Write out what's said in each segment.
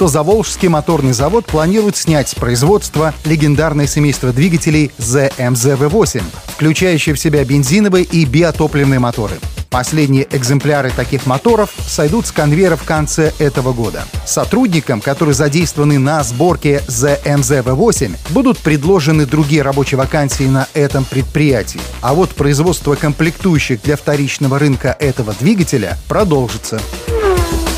что Заволжский моторный завод планирует снять с производства легендарное семейство двигателей ZMZV8, включающее в себя бензиновые и биотопливные моторы. Последние экземпляры таких моторов сойдут с конвейера в конце этого года. Сотрудникам, которые задействованы на сборке ZMZV8, будут предложены другие рабочие вакансии на этом предприятии. А вот производство комплектующих для вторичного рынка этого двигателя продолжится.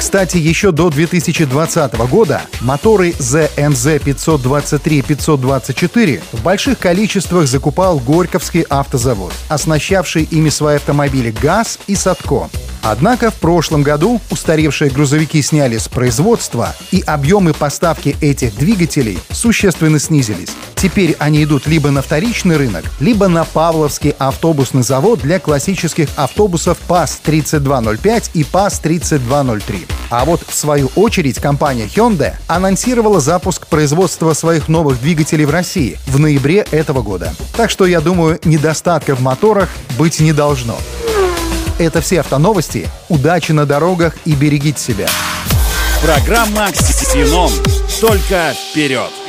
Кстати, еще до 2020 года моторы ZMZ 523-524 в больших количествах закупал Горьковский автозавод, оснащавший ими свои автомобили ГАЗ и Садко. Однако в прошлом году устаревшие грузовики сняли с производства, и объемы поставки этих двигателей существенно снизились. Теперь они идут либо на вторичный рынок, либо на Павловский автобусный завод для классических автобусов ПАС-3205 и ПАС-3203. А вот в свою очередь компания Hyundai анонсировала запуск производства своих новых двигателей в России в ноябре этого года. Так что, я думаю, недостатков в моторах быть не должно. Это все автоновости. Удачи на дорогах и берегите себя. Программа «Ксенон». Только вперед!